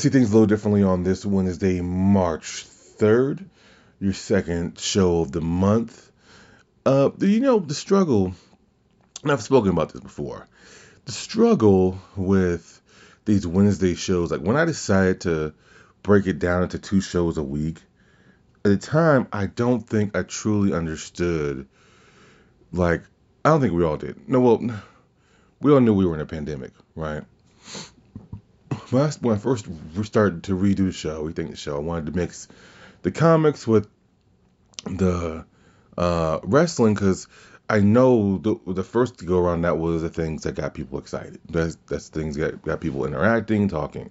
see things a little differently on this Wednesday, March 3rd, your second show of the month. Uh, you know, the struggle, and I've spoken about this before, the struggle with these Wednesday shows, like when I decided to break it down into two shows a week, at the time, I don't think I truly understood, like, I don't think we all did. No, well, we all knew we were in a pandemic, right? When I, when I first started to redo the show, we think the show, I wanted to mix the comics with the uh, wrestling because I know the the first to go around that was the things that got people excited. That's that's things that got people interacting, talking.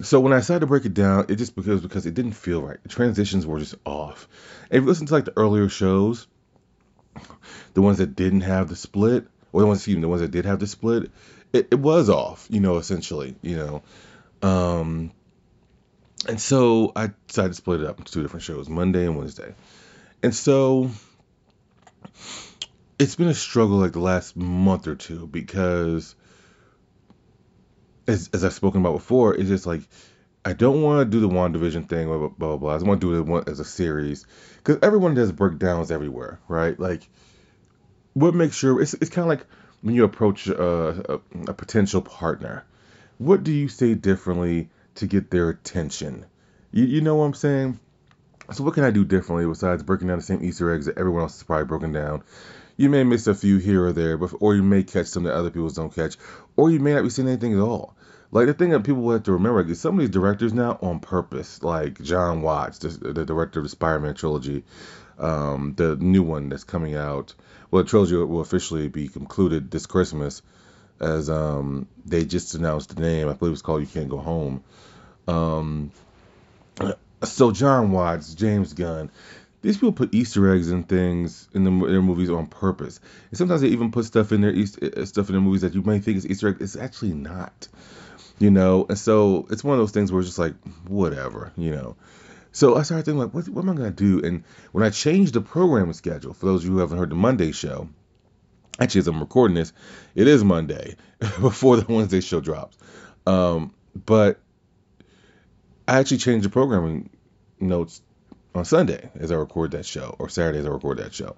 So when I decided to break it down, it just because because it didn't feel right. The transitions were just off. If you listen to like the earlier shows, the ones that didn't have the split, or the ones excuse me, the ones that did have the split, it, it was off, you know, essentially, you know. Um and so I decided to split it up into two different shows, Monday and Wednesday. And so it's been a struggle like the last month or two because as, as I've spoken about before, it's just like I don't want to do the WandaVision thing, blah blah blah. blah. I just want to do it as a series because everyone does breakdowns everywhere, right? Like, what makes sure it's it's kind of like when you approach a, a, a potential partner. What do you say differently to get their attention? You, you know what I'm saying? So what can I do differently besides breaking down the same Easter eggs that everyone else has probably broken down? You may miss a few here or there, but or you may catch some that other people don't catch, or you may not be seeing anything at all. Like the thing that people have to remember is some of these directors now on purpose, like Jon Watts, the, the director of the Spider-Man trilogy, um, the new one that's coming out. Well, trilogy will officially be concluded this Christmas, as um, they just announced the name. I believe it's called "You Can't Go Home." Um, so Jon Watts, James Gunn, these people put Easter eggs and things in, the, their movies on purpose. And sometimes they even put stuff in their Easter, stuff in their movies that you might think is Easter egg. It's actually not you know. And so it's one of those things where it's just like whatever, you know. So I started thinking like, what, what am I gonna do? And when I changed the programming schedule, for those of you who haven't heard the Monday show, actually as I'm recording this, it is Monday before the Wednesday show drops. Um, but I actually changed the programming notes on Sunday as I record that show, or Saturday as I record that show,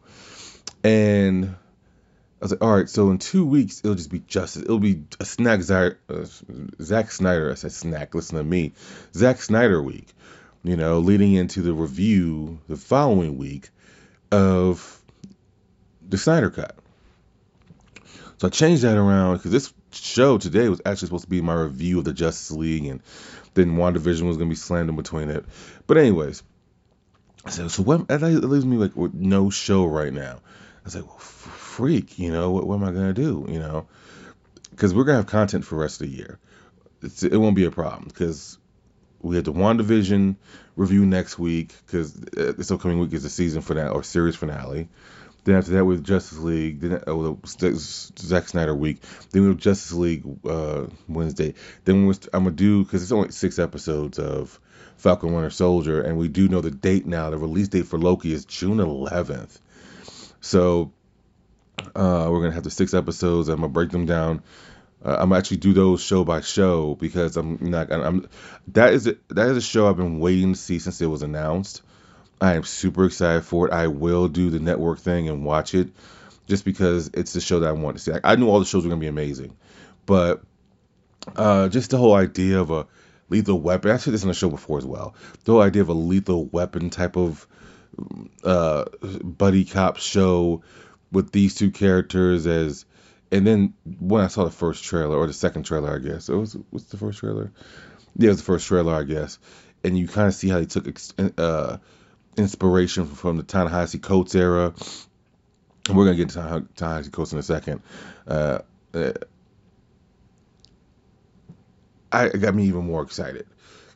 and I was like, all right, so in two weeks it'll just be justice. It'll be a snack uh, Zack Snyder. I said snack. Listen to me, Zack Snyder week. You know, leading into the review the following week of the Snyder Cut. So I changed that around because this show today was actually supposed to be my review of the Justice League, and then WandaVision was gonna be slammed in between it. But anyways, so so what that leaves me like with no show right now. I was like, well, freak, you know, what, what am I gonna do, you know? Because we're gonna have content for the rest of the year. It's, it won't be a problem because we have the WandaVision review next week because uh, this upcoming week is the season finale or series finale. Then after that, with Justice League, then uh, Zack Snyder week. Then we have Justice League uh, Wednesday. Then we're, I'm gonna do because it's only six episodes of Falcon Winter Soldier, and we do know the date now. The release date for Loki is June 11th. So uh, we're gonna have the six episodes. I'm gonna break them down. Uh, I'm actually do those show by show because I'm not. I'm that is a, that is a show I've been waiting to see since it was announced. I am super excited for it. I will do the network thing and watch it just because it's the show that I want to see. I, I knew all the shows were gonna be amazing, but uh, just the whole idea of a lethal weapon. I said this on the show before as well. The whole idea of a lethal weapon type of uh, buddy cop show with these two characters as and then when I saw the first trailer or the second trailer, I guess it was what's the first trailer? Yeah, it was the first trailer, I guess. And you kind of see how he took uh, inspiration from the Ta-Nehisi Coates era. And we're gonna get to Ta-Nehisi Coates in a second. Uh, uh, I it got me even more excited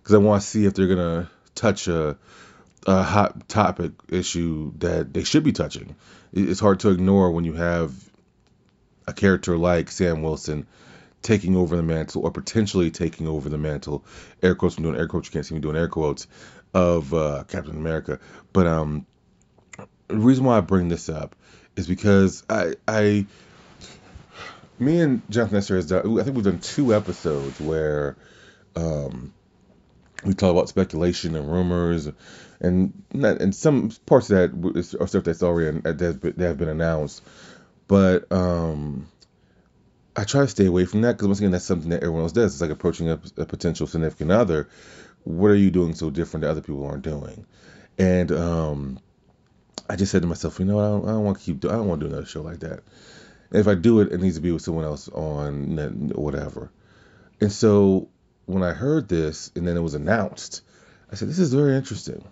because I want to see if they're gonna touch a a hot topic issue that they should be touching. It's hard to ignore when you have a character like Sam Wilson taking over the mantle or potentially taking over the mantle. Air quotes, I'm doing air quotes, you can't see me doing air quotes. of uh, Captain America. But um, the reason why I bring this up is because I I me and Jonathan has done I think we've done two episodes where um we talk about speculation and rumors and and some parts of that are stuff that's already that have been announced but um I try to stay away from that because once again that's something that everyone else does. It's like approaching a, a potential significant other. What are you doing so different that other people aren't doing? And um I just said to myself you know I don't, I don't want to keep do- I don't want to do another show like that. If I do it, it needs to be with someone else on whatever. And so when I heard this and then it was announced, I said, this is very interesting.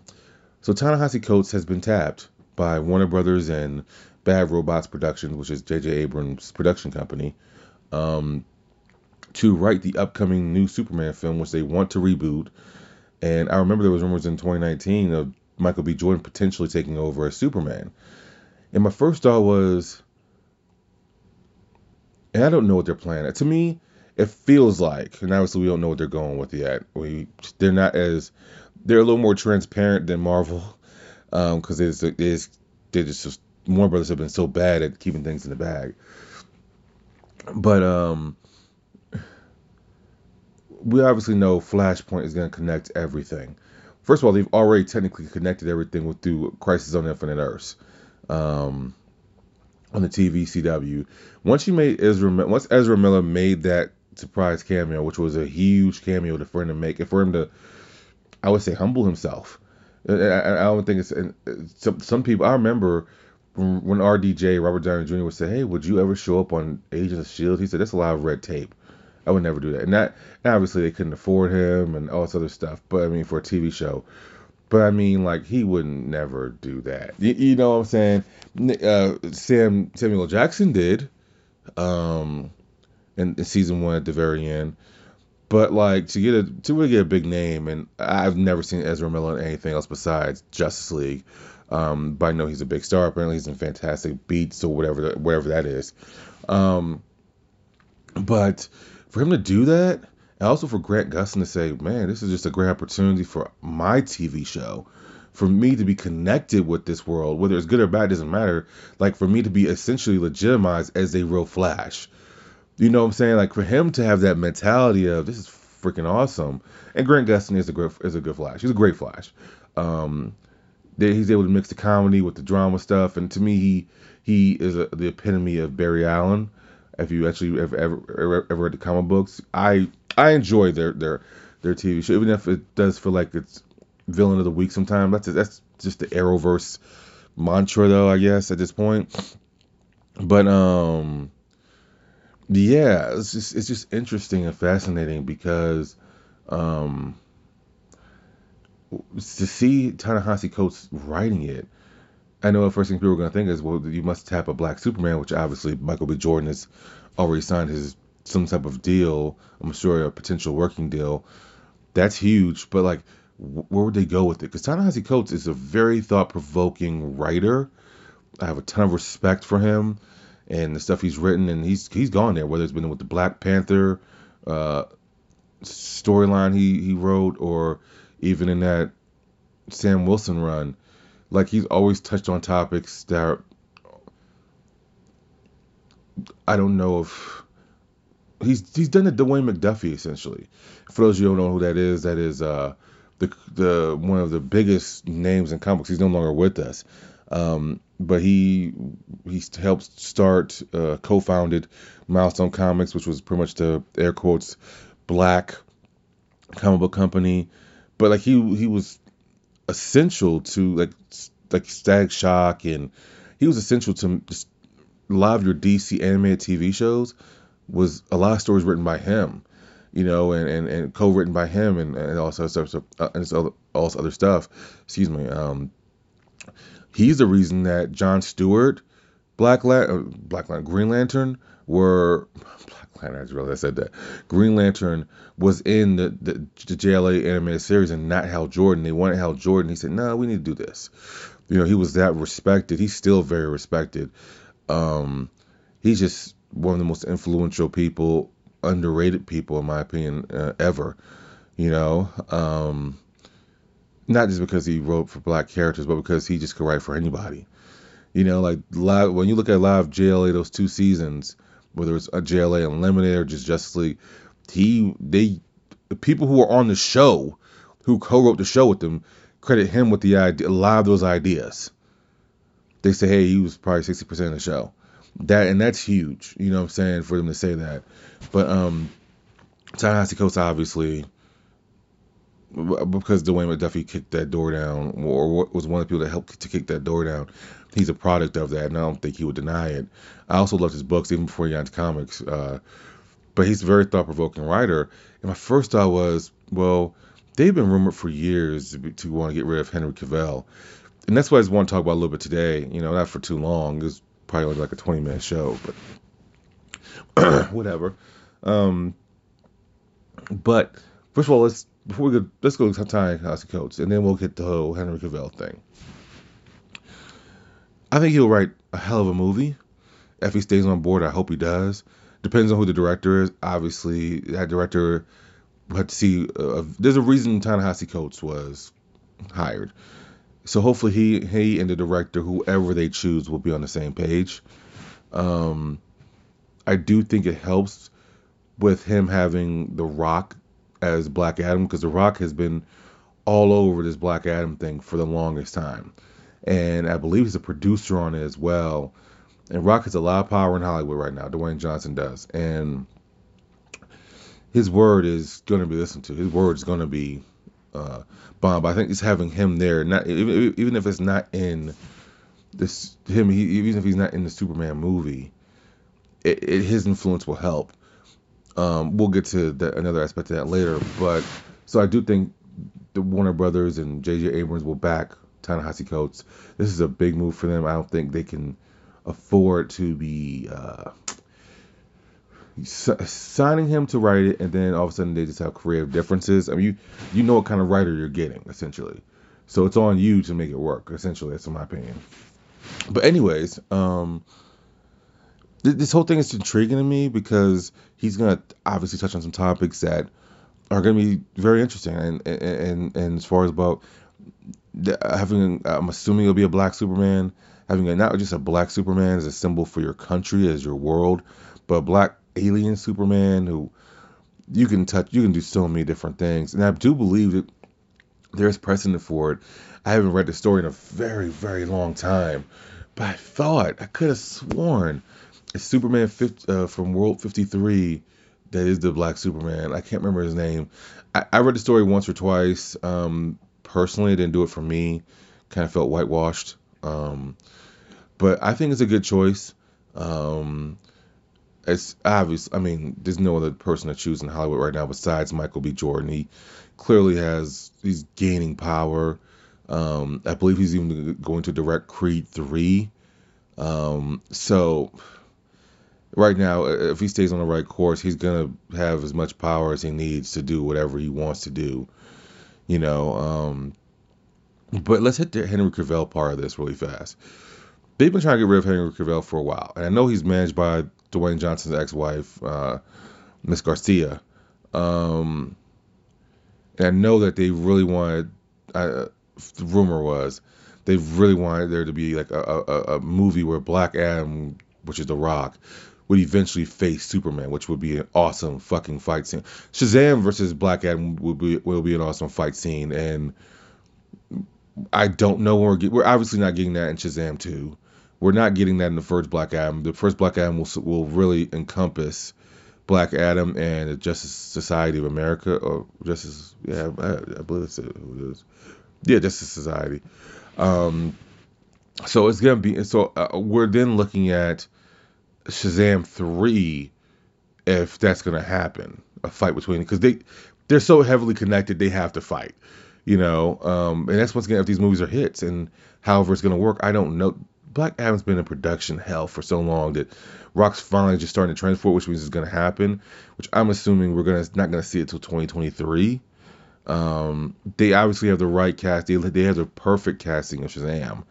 So Ta-Nehisi Coates has been tapped by Warner Brothers and Bad Robots Productions, which is J.J. Abrams' production company, um, to write the upcoming new Superman film, which they want to reboot. And I remember there was rumors in 2019 of Michael B. Jordan potentially taking over as Superman. And my first thought was, and I don't know what they're planning. To me, it feels like, and obviously we don't know what they're going with yet. We they're not as they're a little more transparent than Marvel, because it's it's they just Warner Brothers have been so bad at keeping things in the bag. But um, we obviously know Flashpoint is going to connect everything. First of all, they've already technically connected everything with through Crisis on Infinite Earths. Um, on the TV CW. Once you made Ezra, once Ezra Miller made that surprise cameo, which was a huge cameo for him to make, and for him to, I would say, humble himself. I, I, don't think it's and some some people. I remember when RDJ Robert Downey Jr. would say, "Hey, would you ever show up on Agents of Shield?" He said, "That's a lot of red tape. I would never do that." And that, and obviously, they couldn't afford him and all this other stuff. But I mean, for a TV show. But I mean, like he wouldn't never do that. You, you know what I'm saying? Uh, Sam Samuel Jackson did, um, in, in season one at the very end. But like to get a to really get a big name, and I've never seen Ezra Miller in anything else besides Justice League. Um, but I know he's a big star. Apparently, he's in Fantastic Beasts or whatever that, that is. Um, but for him to do that, and also for Grant Gustin to say, man, this is just a great opportunity for my TV show, for me to be connected with this world, whether it's good or bad, doesn't matter. Like for me to be essentially legitimized as a real Flash. You know what I'm saying? Like for him to have that mentality of this is freaking awesome. And Grant Gustin is a great is a good Flash. He's a great Flash. Um, he's able to mix the comedy with the drama stuff, and to me, he he is a, the epitome of Barry Allen. If you actually ever ever, ever, read the comic books, I I enjoy their their their TV show, even if it does feel like it's villain of the week sometimes. That's that's just the Arrowverse mantra, though. I guess at this point. But um, yeah, it's just it's just interesting and fascinating because um, to see Ta-Nehisi Coates writing it. I know the first thing people are going to think is, well, you must tap a black Superman, which obviously Michael B. Jordan has already signed his some type of deal. I'm sure a potential working deal. That's huge, but like, where would they go with it? Because Ta-Nehisi Coates is a very thought-provoking writer. I have a ton of respect for him and the stuff he's written, and he's he's gone there. Whether it's been with the Black Panther uh, storyline he he wrote, or even in that Sam Wilson run, like he's always touched on topics that are, I don't know if he's he's done it Dwayne McDuffie essentially. For those of you who don't know who that is, that is uh the the one of the biggest names in comics. He's no longer with us. Um, but he he helped start uh, co-founded Milestone Comics, which was pretty much the air quotes black comic book company. But like he he was essential to like like Static Shock and he was essential to just a lot of your DC animated TV shows was a lot of stories written by him, you know, and, and, and co-written by him and, and also stuff, uh, and all, all this other stuff. Excuse me. Um, he's the reason that John Stewart, Black Lan- Black Lan- Green Lantern were Black Lantern. I just realized I said that Green Lantern was in the, the the JLA animated series and not Hal Jordan. They wanted Hal Jordan. He said, "No, we need to do this." You know, he was that respected. He's still very respected. Um, he's just one of the most influential people, underrated people in my opinion, uh, ever. You know, um, not just because he wrote for black characters, but because he just could write for anybody. You know, like live when you look at live JLA those two seasons, whether it's a JLA Unlimited or just Justice League, he they the people who were on the show, who co-wrote the show with them, credit him with the idea a lot of those ideas. They say, hey, he was probably sixty percent of the show. That and that's huge, you know what I'm saying, for them to say that. But um Ta-Nehisi obviously because Dwayne McDuffie kicked that door down, or was one of the people that helped to kick that door down. He's a product of that, and I don't think he would deny it. I also loved his books even before he got into comics. Uh, but he's a very thought-provoking writer. And my first thought was, well, they've been rumored for years to, to want to get rid of Henry Cavill, and that's what I just want to talk about a little bit today. You know, not for too long. It's probably like a 20-minute show, but whatever. Um, but first of all, let's before we go, let's go to Ta-Nehisi Coates, and then we'll get the whole Henry Cavill thing. I think he'll write a hell of a movie. If he stays on board, I hope he does. Depends on who the director is. Obviously, that director had to see. Uh, there's a reason Ta-Nehisi Coates was hired. So hopefully he he and the director, whoever they choose, will be on the same page. Um, I do think it helps with him having The Rock as Black Adam because The Rock has been all over this Black Adam thing for the longest time. And I believe he's a producer on it as well. And Rock has a lot of power in Hollywood right now. Dwayne Johnson does. And his word is going to be listened to. His word is going to be uh, bomb. I think just having him there, not even, even if it's not in this him, he, even if he's not in the Superman movie, it, it, his influence will help. Um, we'll get to the, another aspect of that later, but so I do think the Warner Brothers and J.J. Abrams will back Ta-Nehisi Coates. This is a big move for them. I don't think they can afford to be uh, signing him to write it, and then all of a sudden they just have creative differences. I mean, you you know what kind of writer you're getting essentially, so it's on you to make it work. Essentially, that's in my opinion. But anyways, um, this whole thing is intriguing to me because he's gonna obviously touch on some topics that are gonna be very interesting, and and and as far as about having, I'm assuming it'll be a black Superman, having a, not just a black Superman as a symbol for your country, as your world, but a black alien Superman who you can touch, you can do so many different things, and I do believe that there's precedent for it. I haven't read the story in a very very long time, but I thought I could have sworn it's Superman 50, uh, from World 53 that is the black Superman. I can't remember his name. I, I read the story once or twice. Um, personally, didn't do it for me. Kind of felt whitewashed. Um, but I think it's a good choice. Um, it's obvious. I mean, there's no other person to choose in Hollywood right now besides Michael B. Jordan. He clearly has. He's gaining power. Um, I believe he's even going to direct Creed three. Um, so right now, if he stays on the right course, he's gonna have as much power as he needs to do whatever he wants to do. You know, um, but let's hit the Henry Cavill part of this really fast. They've been trying to get rid of Henry Cavill for a while, and I know he's managed by Dwayne Johnson's ex-wife, uh, Miss Garcia. Um, and I know that they really wanted. Uh, the rumor was they really wanted there to be like a, a, a movie where Black Adam, which is The Rock, would eventually face Superman, which would be an awesome fucking fight scene. Shazam versus Black Adam will be will be an awesome fight scene, and I don't know when we're get, we're obviously not getting that in Shazam 2. We're not getting that in the first Black Adam. The first Black Adam will will really encompass Black Adam and the Justice Society of America, or Justice, yeah, I, I believe it's it is. Yeah, Justice Society. Um, so it's gonna be so uh, we're then looking at Shazam three if that's gonna happen, a fight between because they they're so heavily connected they have to fight, you know. Um, and that's what's gonna if these movies are hits and however it's gonna work. I don't know. Black Adam's been in production hell for so long that Rock's finally just starting to transport, which means it's gonna happen. Which I'm assuming we're gonna not gonna see it till 2023. Um, they obviously have the right cast. They, they have the perfect casting of Shazam.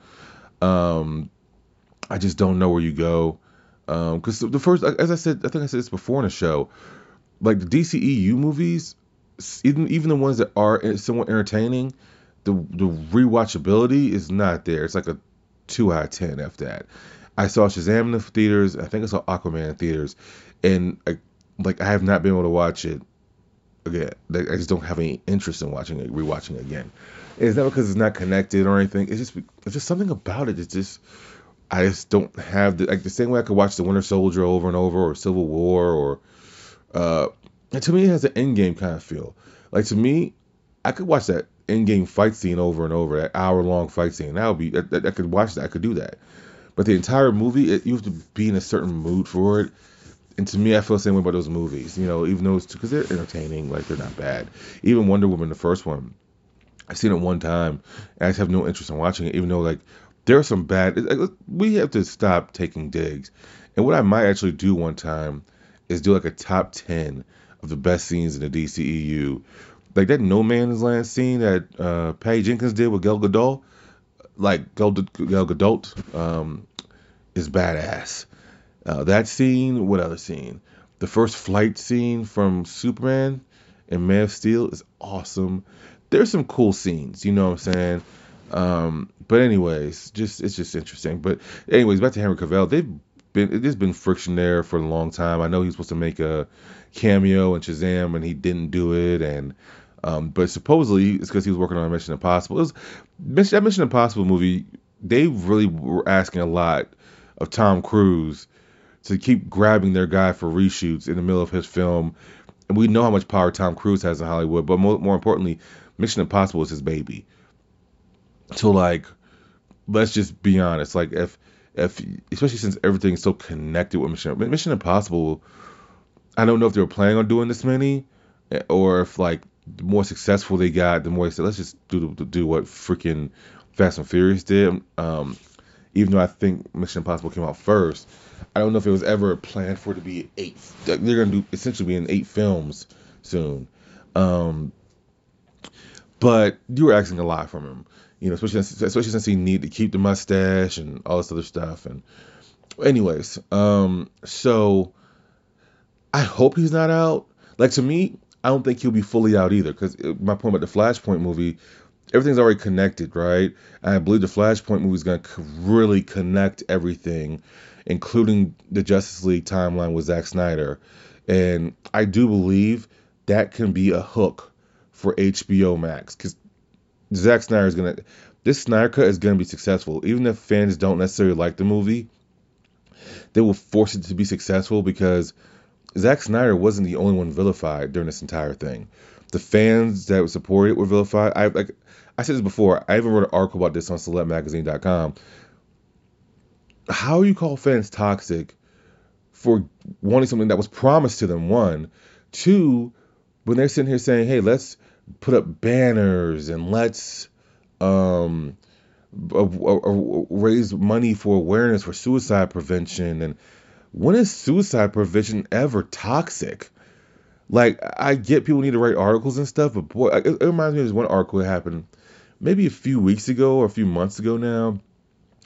Um, I just don't know where you go because um, the first, as I said, I think I said this before in the show, like the DCEU movies, even even the ones that are somewhat entertaining, the the rewatchability is not there. It's like a two out of ten after that. I saw Shazam in the theaters. I think I saw Aquaman in theaters, and I, like I have not been able to watch it again. Like, I just don't have any interest in watching it, rewatching it again. And it's not because it's not connected or anything. It's just it's just something about it. It's just I just don't have the like the same way I could watch the Winter Soldier over and over or Civil War or uh to me it has an Endgame kind of feel. Like to me, I could watch that Endgame fight scene over and over, that hour long fight scene. That would be I, I could watch that. I could do that. But the entire movie, it, you have to be in a certain mood for it. And to me, I feel the same way about those movies. You know, even though it's because they're entertaining, like they're not bad. Even Wonder Woman, the first one, I've seen it one time, and I just have no interest in watching it. Even though like there are some bad, we have to stop taking digs. And what I might actually do one time is do like a top ten of the best scenes in the DCEU. Like that No Man's Land scene that uh, Patty Jenkins did with Gal Gadot, like Gal, Gal Gadot, um, is badass. Uh, that scene, what other scene? The first flight scene from Superman and Man of Steel is awesome. There's some cool scenes, you know what I'm saying? Um, but anyways, just it's just interesting. But anyways, back to Henry Cavill. They've been there's been friction there for a long time. I know he was supposed to make a cameo in Shazam and he didn't do it, and um, but supposedly it's because he was working on Mission Impossible. It was, that Mission Impossible movie. They really were asking a lot of Tom Cruise to keep grabbing their guy for reshoots in the middle of his film. And we know how much power Tom Cruise has in Hollywood, but more, more importantly, Mission Impossible is his baby. So like, let's just be honest. Like if if especially since everything's so connected with Mission Mission Impossible, I don't know if they were planning on doing this many, eh, or if like the more successful they got, the more they said let's just do do what freaking Fast and Furious did. Um, even though I think Mission Impossible came out first, I don't know if it was ever planned for it to be eight. They're gonna do essentially be in eight films soon. Um, but you were asking a lot from him, you know, especially especially since he need to keep the mustache and all this other stuff. And anyways, um, so I hope he's not out. Like to me, I don't think he'll be fully out either. Because my point about the Flashpoint movie, everything's already connected, right? And I believe the Flashpoint movie is going to really connect everything, including the Justice League timeline with Zack Snyder. And I do believe that can be a hook for HBO Max because Zack Snyder is to. This Snyder Cut is to be successful. Even if fans don't necessarily like the movie, they will force it to be successful because Zack Snyder wasn't the only one vilified during this entire thing. The fans that supported it were vilified. I like I said this before. I even wrote an article about this on CelepMagazine.com. How you call fans toxic for wanting something that was promised to them? One, two, when they're sitting here saying, "Hey, let's put up banners and let's um, raise money for awareness for suicide prevention," and when is suicide prevention ever toxic? Like, I get people need to write articles and stuff, but boy, it, it reminds me of this one article that happened maybe a few weeks ago or a few months ago now.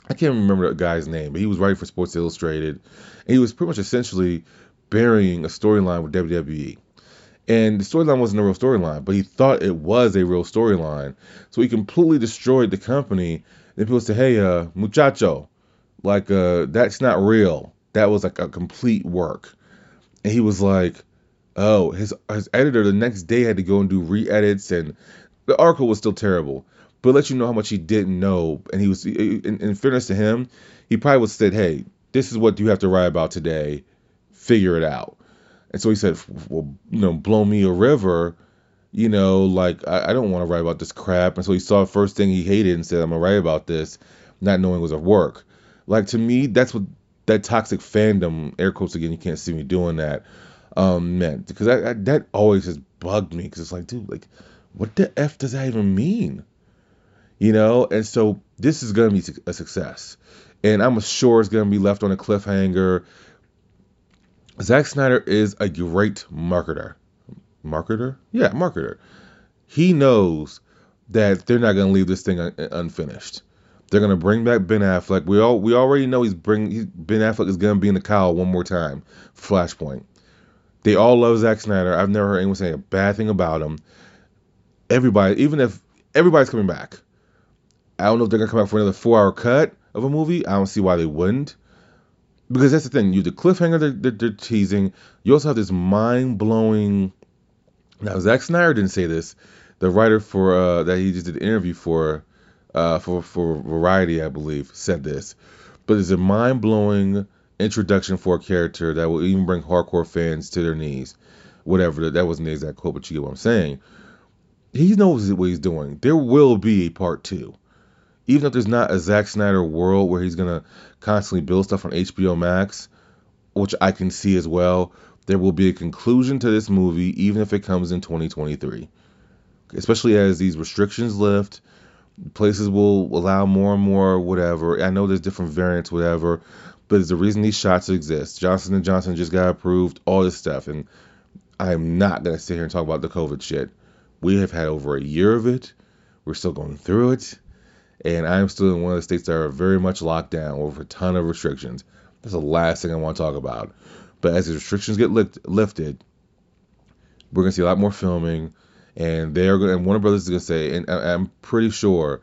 I can't remember the guy's name, but he was writing for Sports Illustrated, and he was pretty much essentially burying a storyline with WWE. And the storyline wasn't a real storyline, but he thought it was a real storyline. So he completely destroyed the company. And people say, hey, uh, muchacho, like, uh, that's not real. That was like a complete work. And he was like, oh, his his editor the next day had to go and do re-edits, and the article was still terrible. But let you know how much he didn't know, and he was, in, in fairness to him, he probably would have said, hey, this is what you have to write about today. Figure it out. And so he said, well, you know, blow me a river. You know, like I, I don't want to write about this crap. And so he saw the first thing he hated and said, I'm gonna write about this, not knowing it was a work. Like to me, that's what that toxic fandom, air quotes again, you can't see me doing that, um, meant. Because I, I, that always has bugged me. Because it's like, dude, like, what the f does that even mean? You know. And so this is gonna be a success, and I'm sure it's gonna be left on a cliffhanger. Zack Snyder is a great marketer. Marketer? Yeah, marketer. He knows that they're not gonna leave this thing un- unfinished. They're gonna bring back Ben Affleck. We all we already know he's bring he, Ben Affleck is gonna be in the cowl one more time. Flashpoint. They all love Zack Snyder. I've never heard anyone say a bad thing about him. Everybody, even if everybody's coming back. I don't know if they're gonna come out for another four hour cut of a movie. I don't see why they wouldn't. Because that's the thing, you the cliffhanger they're, they're, they're teasing. You also have this mind blowing. Now Zack Snyder didn't say this. The writer for uh, that he just did an interview for, uh, for for Variety, I believe, said this. But it's a mind blowing introduction for a character that will even bring hardcore fans to their knees. Whatever that, that wasn't the exact quote, but you get what I'm saying. He knows what he's doing. There will be a part two even if there's not a Zack Snyder world where he's gonna constantly build stuff on HBO Max, which I can see as well, there will be a conclusion to this movie, even if it comes in 2023. Especially as these restrictions lift, places will allow more and more whatever. I know there's different variants, whatever, but it's the reason these shots exist. Johnson and Johnson just got approved, all this stuff, and I am not gonna sit here and talk about the COVID shit. We have had over a year of it. We're still going through it and I'm still in one of the states that are very much locked down with a ton of restrictions. That's the last thing I want to talk about. But as the restrictions get lift, lifted, we're gonna see a lot more filming, and they're gonna. And Warner Brothers is gonna say, and I'm pretty sure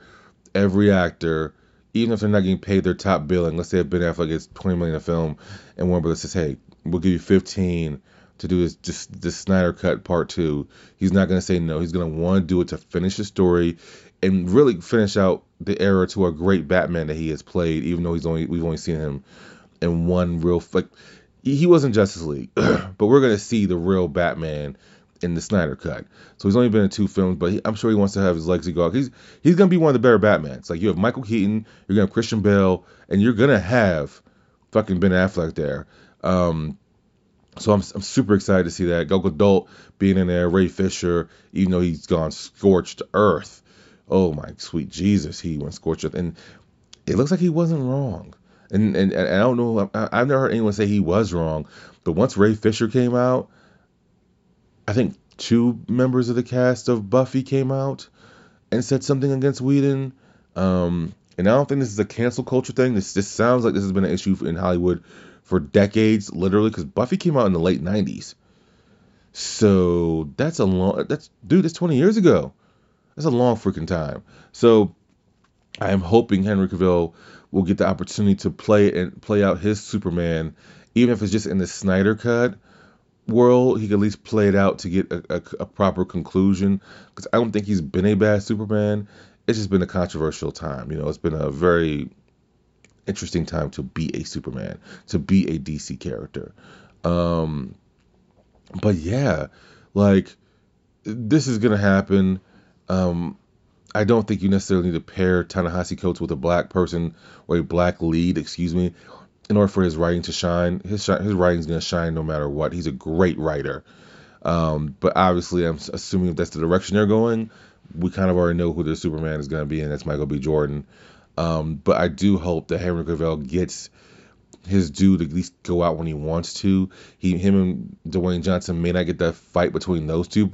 every actor, even if they're not getting paid their top billing, let's say Ben Affleck gets 20 million a film, and Warner Brothers says, hey, we'll give you 15 to do this just this Snyder Cut Part Two. He's not gonna say no. He's gonna want to do it to finish the story and really finish out the era to a great Batman that he has played, even though he's only we've only seen him in one real like he wasn't Justice League, but we're gonna see the real Batman in the Snyder cut. So he's only been in two films, but he, I'm sure he wants to have his legacy go. He's he's gonna be one of the better Batmans. Like you have Michael Keaton, you're gonna have Christian Bale, and you're gonna have fucking Ben Affleck there. Um, so I'm, I'm super excited to see that Gal Gadot being in there, Ray Fisher, even though he's gone scorched earth oh my sweet Jesus, he went scorched earth. And it looks like he wasn't wrong. And, and, and I don't know, I, I've never heard anyone say he was wrong. But once Ray Fisher came out, I think two members of the cast of Buffy came out and said something against Whedon. Um, and I don't think this is a cancel culture thing. This this sounds like this has been an issue in Hollywood for decades, literally, because Buffy came out in the late '90s. So that's a long. That's dude. That's 20 years ago. That's a long freaking time. So I am hoping Henry Cavill will get the opportunity to play and play out his Superman, even if it's just in the Snyder cut world. He can at least play it out to get a, a, a proper conclusion. Because I don't think he's been a bad Superman. It's just been a controversial time. You know, it's been a very interesting time to be a Superman, to be a DC character. Um, but yeah, like this is gonna happen. Um, I don't think you necessarily need to pair Ta-Nehisi Coates with a black person or a black lead, excuse me, in order for his writing to shine. His sh- his writing's gonna shine no matter what. He's a great writer. Um, but obviously, I'm assuming if that's the direction they're going, we kind of already know who the Superman is gonna be, and that's Michael B. Jordan. Um, but I do hope that Henry Cavill gets his due to at least go out when he wants to. He, him, and Dwayne Johnson may not get that fight between those two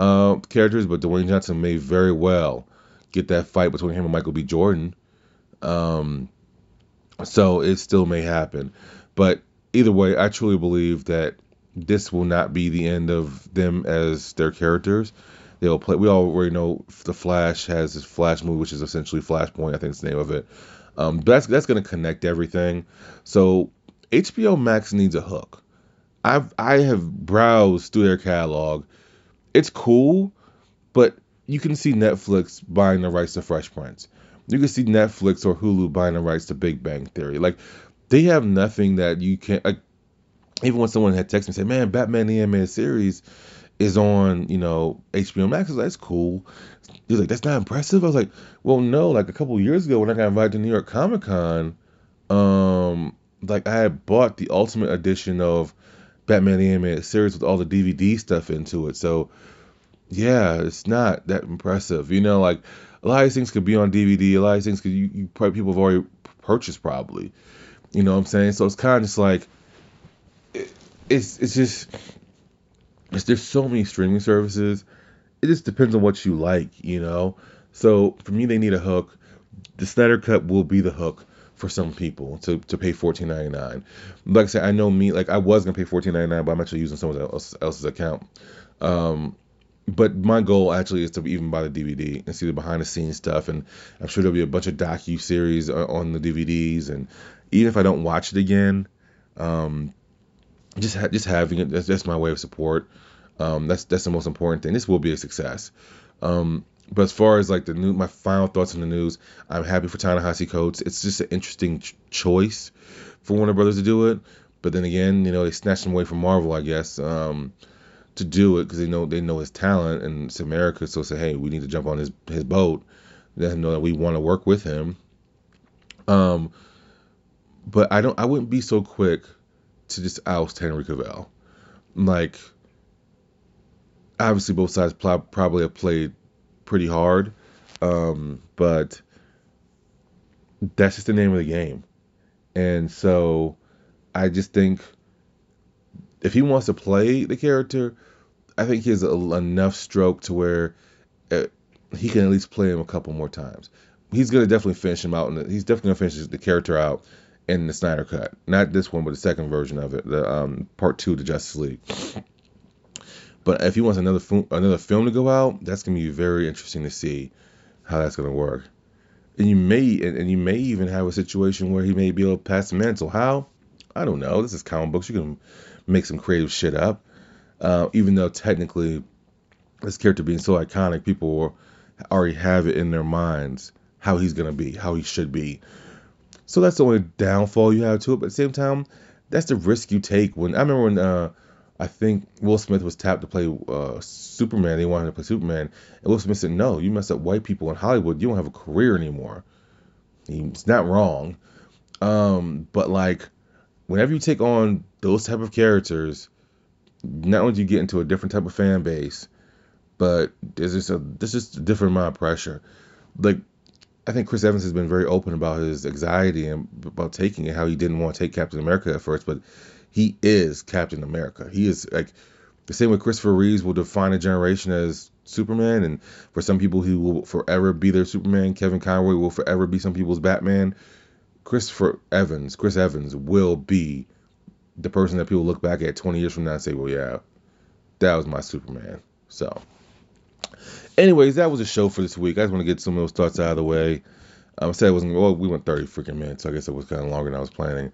uh, characters, but Dwayne Johnson may very well get that fight between him and Michael B. Jordan. Um, so it still may happen. But either way, I truly believe that this will not be the end of them as their characters. They'll play. We already know the Flash has his Flash movie, which is essentially Flashpoint. I think it's the name of it. Um, that's that's going to connect everything. So HBO Max needs a hook. I've I have browsed through their catalog it's cool, but you can see Netflix buying the rights to Fresh Prince. You can see Netflix or Hulu buying the rights to Big Bang Theory. Like they have nothing that you can. Like, even when someone had texted me and said, "Man, Batman the animated series is on, you know, HBO Max," I was like, "That's cool." He's like, "That's not impressive." I was like, "Well, no. Like a couple years ago when I got invited to New York Comic Con, um, like I had bought the Ultimate Edition of Batman the Animated Series with all the DVD stuff into it. So yeah, it's not that impressive. You know, like a lot of things could be on DVD. A lot of things could you, you probably people have already purchased probably. You know what I'm saying? So it's kind of just like it, it's it's just it's, there's so many streaming services. It just depends on what you like, you know. So for me, they need a hook. The Snyder Cut will be the hook for some people to, to pay fourteen ninety nine. Like I said, I know me like I was gonna pay fourteen ninety nine, but I'm actually using someone else, else's account. Um, but my goal actually is to even buy the DVD and see the behind the scenes stuff, and I'm sure there'll be a bunch of docu series on the DVDs, and even if I don't watch it again, um, just ha- just having it that's, that's my way of support. Um, that's that's the most important thing. This will be a success. Um, but as far as like the new, my final thoughts on the news, I'm happy for Ta-Nehisi Coates. It's just an interesting ch- choice for Warner Brothers to do it. But then again, you know, they snatched him away from Marvel, I guess, um, to do it because they know they know his talent and it's America. So say, hey, we need to jump on his his boat. Let him know that we want to work with him. Um, but I don't. I wouldn't be so quick to just oust Henry Cavill. Like, obviously, both sides pl- probably have played pretty hard, um, but that's just the name of the game. And so, I just think if he wants to play the character, I think he has a, enough stroke to where uh, he can at least play him a couple more times. He's gonna definitely finish him out, and he's definitely gonna finish the character out in the Snyder Cut. Not this one, but the second version of it, the um, part two the Justice League. But if he wants another film, another film to go out, that's gonna be very interesting to see how that's gonna work. And you may and, and you may even have a situation where he may be able to pass the mantle. How? I don't know. This is comic books. You can make some creative shit up. Uh, even though technically, this character being so iconic, people already have it in their minds how he's gonna be, how he should be. So that's the only downfall you have to it. But at the same time, that's the risk you take. When I remember when uh, I think Will Smith was tapped to play uh, Superman, they wanted to play Superman, and Will Smith said, "No, you mess up white people in Hollywood. You don't have a career anymore." He's not wrong, um, but like whenever you take on those type of characters, not only do you get into a different type of fan base, but there's just a there's just a different amount of pressure. Like I think Chris Evans has been very open about his anxiety and about taking it, how he didn't want to take Captain America at first, but he is Captain America. He is like the same way Christopher Reeves will define a generation as Superman, and for some people he will forever be their Superman. Kevin Conroy will forever be some people's Batman. Christopher Evans, Chris Evans will be the person that people look back at 20 years from now and say, well, yeah, that was my Superman. So, anyways, that was a show for this week. I just want to get some of those thoughts out of the way. Um, I said it wasn't, well, we went 30 freaking minutes, so I guess it was kind of longer than I was planning.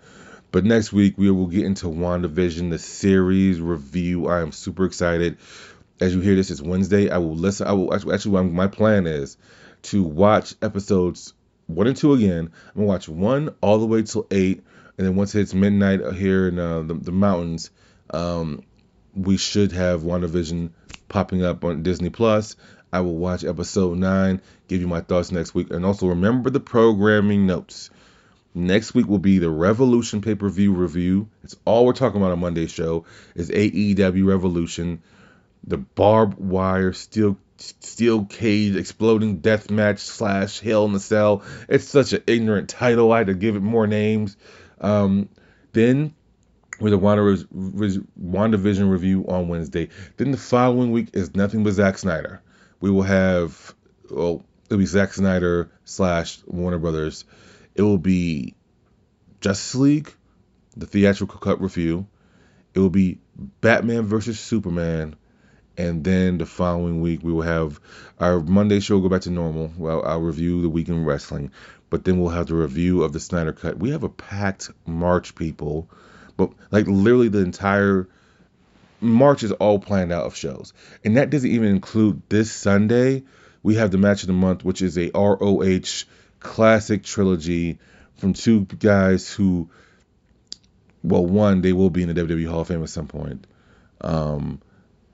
But next week, we will get into WandaVision, the series review. I am super excited. As you hear this, it's Wednesday. I will listen. I will actually, actually my plan is to watch episodes one and two again. I'm gonna watch one all the way till eight, and then once it's midnight here in uh, the, the mountains, um, we should have WandaVision popping up on Disney Plus. I will watch episode nine, give you my thoughts next week, and also remember the programming notes. Next week will be the Revolution pay per view review. It's all we're talking about on Monday's show is AEW Revolution, the barbed wire steel steel cage exploding death match slash hell in the cell. It's such an ignorant title. I had to give it more names. Um, then with the Wanda, WandaVision review on Wednesday. Then the following week is nothing but Zack Snyder. We will have, well, it'll be Zack Snyder slash Warner Brothers. It will be Justice League, the theatrical cut review. It will be Batman versus Superman and then the following week we will have our Monday show go back to normal. Well, I'll review the week in wrestling, but then we'll have the review of the Snyder Cut. We have a packed March, people, but like literally the entire March is all planned out of shows, and that doesn't even include this Sunday. We have the match of the month, which is a ROH classic trilogy from two guys who, well, one they will be in the WWE Hall of Fame at some point. Um,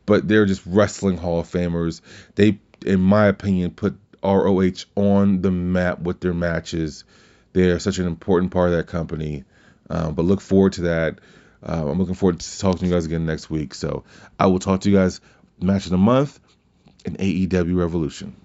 but they're just wrestling Hall of Famers. They, in my opinion, put ROH on the map with their matches. They are such an important part of that company. Um, but look forward to that. Uh, I'm looking forward to talking to you guys again next week. So I will talk to you guys match of the month in AEW Revolution.